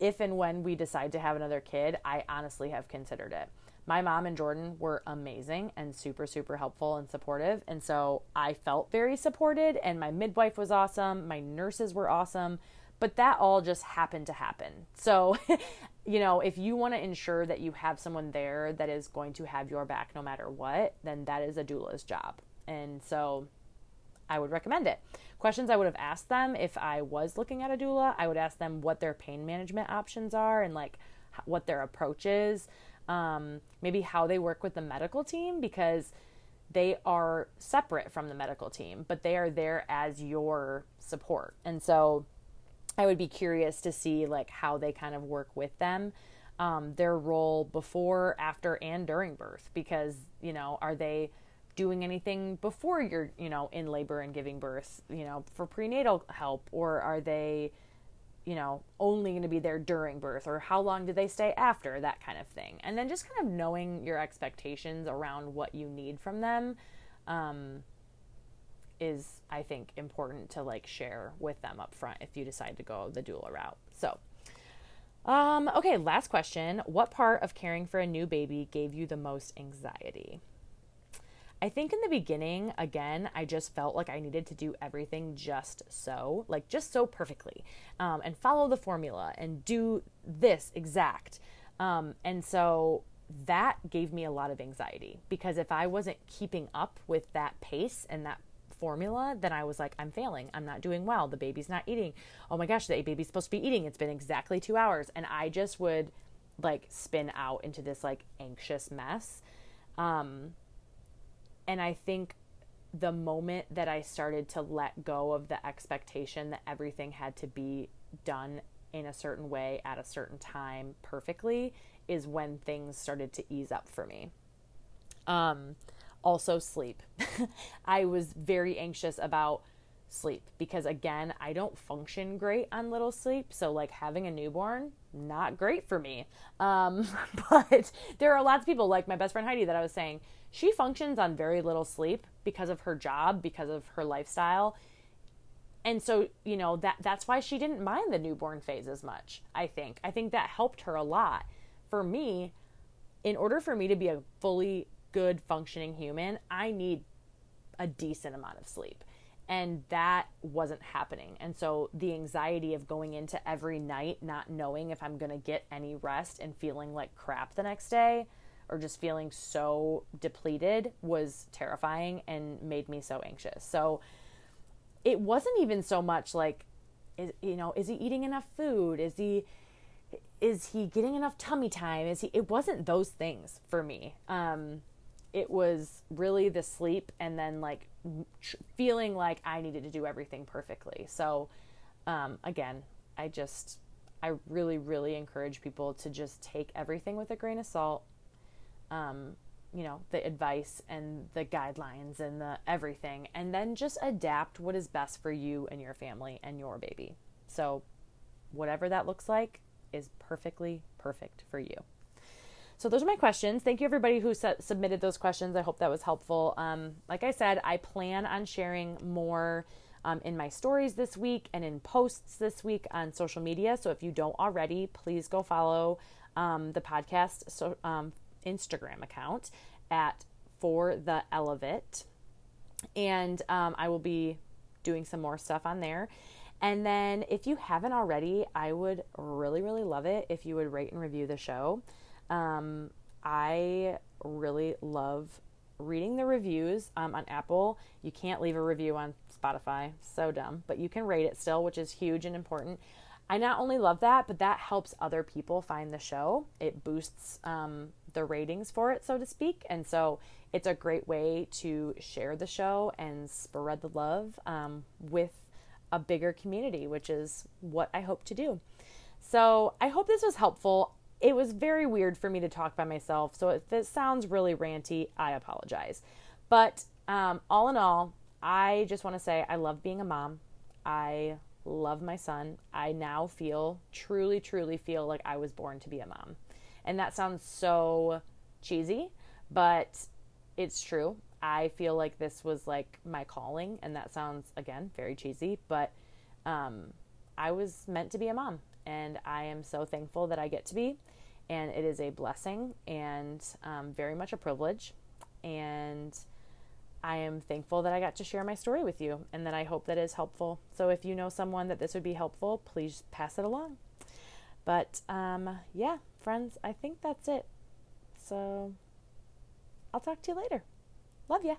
if and when we decide to have another kid, I honestly have considered it my mom and Jordan were amazing and super, super helpful and supportive. And so I felt very supported, and my midwife was awesome. My nurses were awesome. But that all just happened to happen. So, you know, if you want to ensure that you have someone there that is going to have your back no matter what, then that is a doula's job. And so I would recommend it. Questions I would have asked them if I was looking at a doula, I would ask them what their pain management options are and like what their approach is um, maybe how they work with the medical team because they are separate from the medical team, but they are there as your support. And so I would be curious to see like how they kind of work with them. Um, their role before, after, and during birth, because you know, are they doing anything before you're, you know, in labor and giving birth, you know, for prenatal help, or are they, you know, only going to be there during birth or how long do they stay after, that kind of thing. And then just kind of knowing your expectations around what you need from them um, is, I think, important to like share with them up front if you decide to go the doula route. So, um, okay, last question. What part of caring for a new baby gave you the most anxiety? I think in the beginning, again, I just felt like I needed to do everything just so, like just so perfectly, um, and follow the formula and do this exact. Um, and so that gave me a lot of anxiety because if I wasn't keeping up with that pace and that formula, then I was like, I'm failing. I'm not doing well. The baby's not eating. Oh my gosh, the baby's supposed to be eating. It's been exactly two hours. And I just would like spin out into this like anxious mess. Um, and I think the moment that I started to let go of the expectation that everything had to be done in a certain way at a certain time perfectly is when things started to ease up for me. Um, also, sleep. I was very anxious about sleep because, again, I don't function great on little sleep. So, like having a newborn, not great for me. Um, but there are lots of people, like my best friend Heidi, that I was saying, she functions on very little sleep because of her job, because of her lifestyle. And so, you know, that that's why she didn't mind the newborn phase as much, I think. I think that helped her a lot. For me, in order for me to be a fully good functioning human, I need a decent amount of sleep. And that wasn't happening. And so the anxiety of going into every night not knowing if I'm going to get any rest and feeling like crap the next day or just feeling so depleted was terrifying and made me so anxious. So it wasn't even so much like is you know, is he eating enough food? Is he is he getting enough tummy time? Is he it wasn't those things for me. Um it was really the sleep and then like feeling like I needed to do everything perfectly. So um again, I just I really really encourage people to just take everything with a grain of salt um, you know, the advice and the guidelines and the everything, and then just adapt what is best for you and your family and your baby. So, whatever that looks like is perfectly perfect for you. So, those are my questions. Thank you, everybody who su- submitted those questions. I hope that was helpful. Um, like I said, I plan on sharing more. Um, in my stories this week and in posts this week on social media. So if you don't already, please go follow um, the podcast so, um, Instagram account at for the Ell of It, and um, I will be doing some more stuff on there. And then, if you haven't already, I would really, really love it if you would rate and review the show. Um, I really love reading the reviews um, on Apple. You can't leave a review on Spotify. So dumb. But you can rate it still, which is huge and important. I not only love that, but that helps other people find the show. It boosts um, the ratings for it, so to speak. And so it's a great way to share the show and spread the love um, with a bigger community, which is what I hope to do. So I hope this was helpful. It was very weird for me to talk by myself. So if this sounds really ranty, I apologize. But um, all in all, I just want to say I love being a mom. I love my son. I now feel, truly, truly feel like I was born to be a mom. And that sounds so cheesy, but it's true. I feel like this was like my calling, and that sounds, again, very cheesy, but um, I was meant to be a mom, and I am so thankful that I get to be. And it is a blessing and um, very much a privilege. And I am thankful that I got to share my story with you and that I hope that is helpful. So if you know someone that this would be helpful, please pass it along. But um, yeah, friends, I think that's it. So I'll talk to you later. Love ya.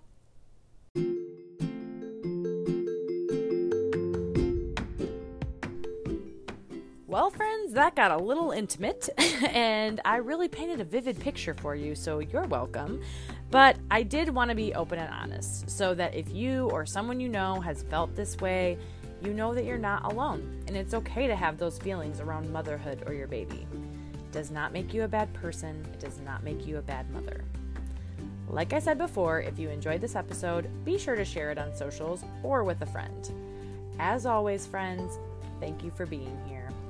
Well, friends, that got a little intimate, and I really painted a vivid picture for you, so you're welcome. But I did want to be open and honest so that if you or someone you know has felt this way, you know that you're not alone, and it's okay to have those feelings around motherhood or your baby. It does not make you a bad person, it does not make you a bad mother. Like I said before, if you enjoyed this episode, be sure to share it on socials or with a friend. As always, friends, thank you for being here.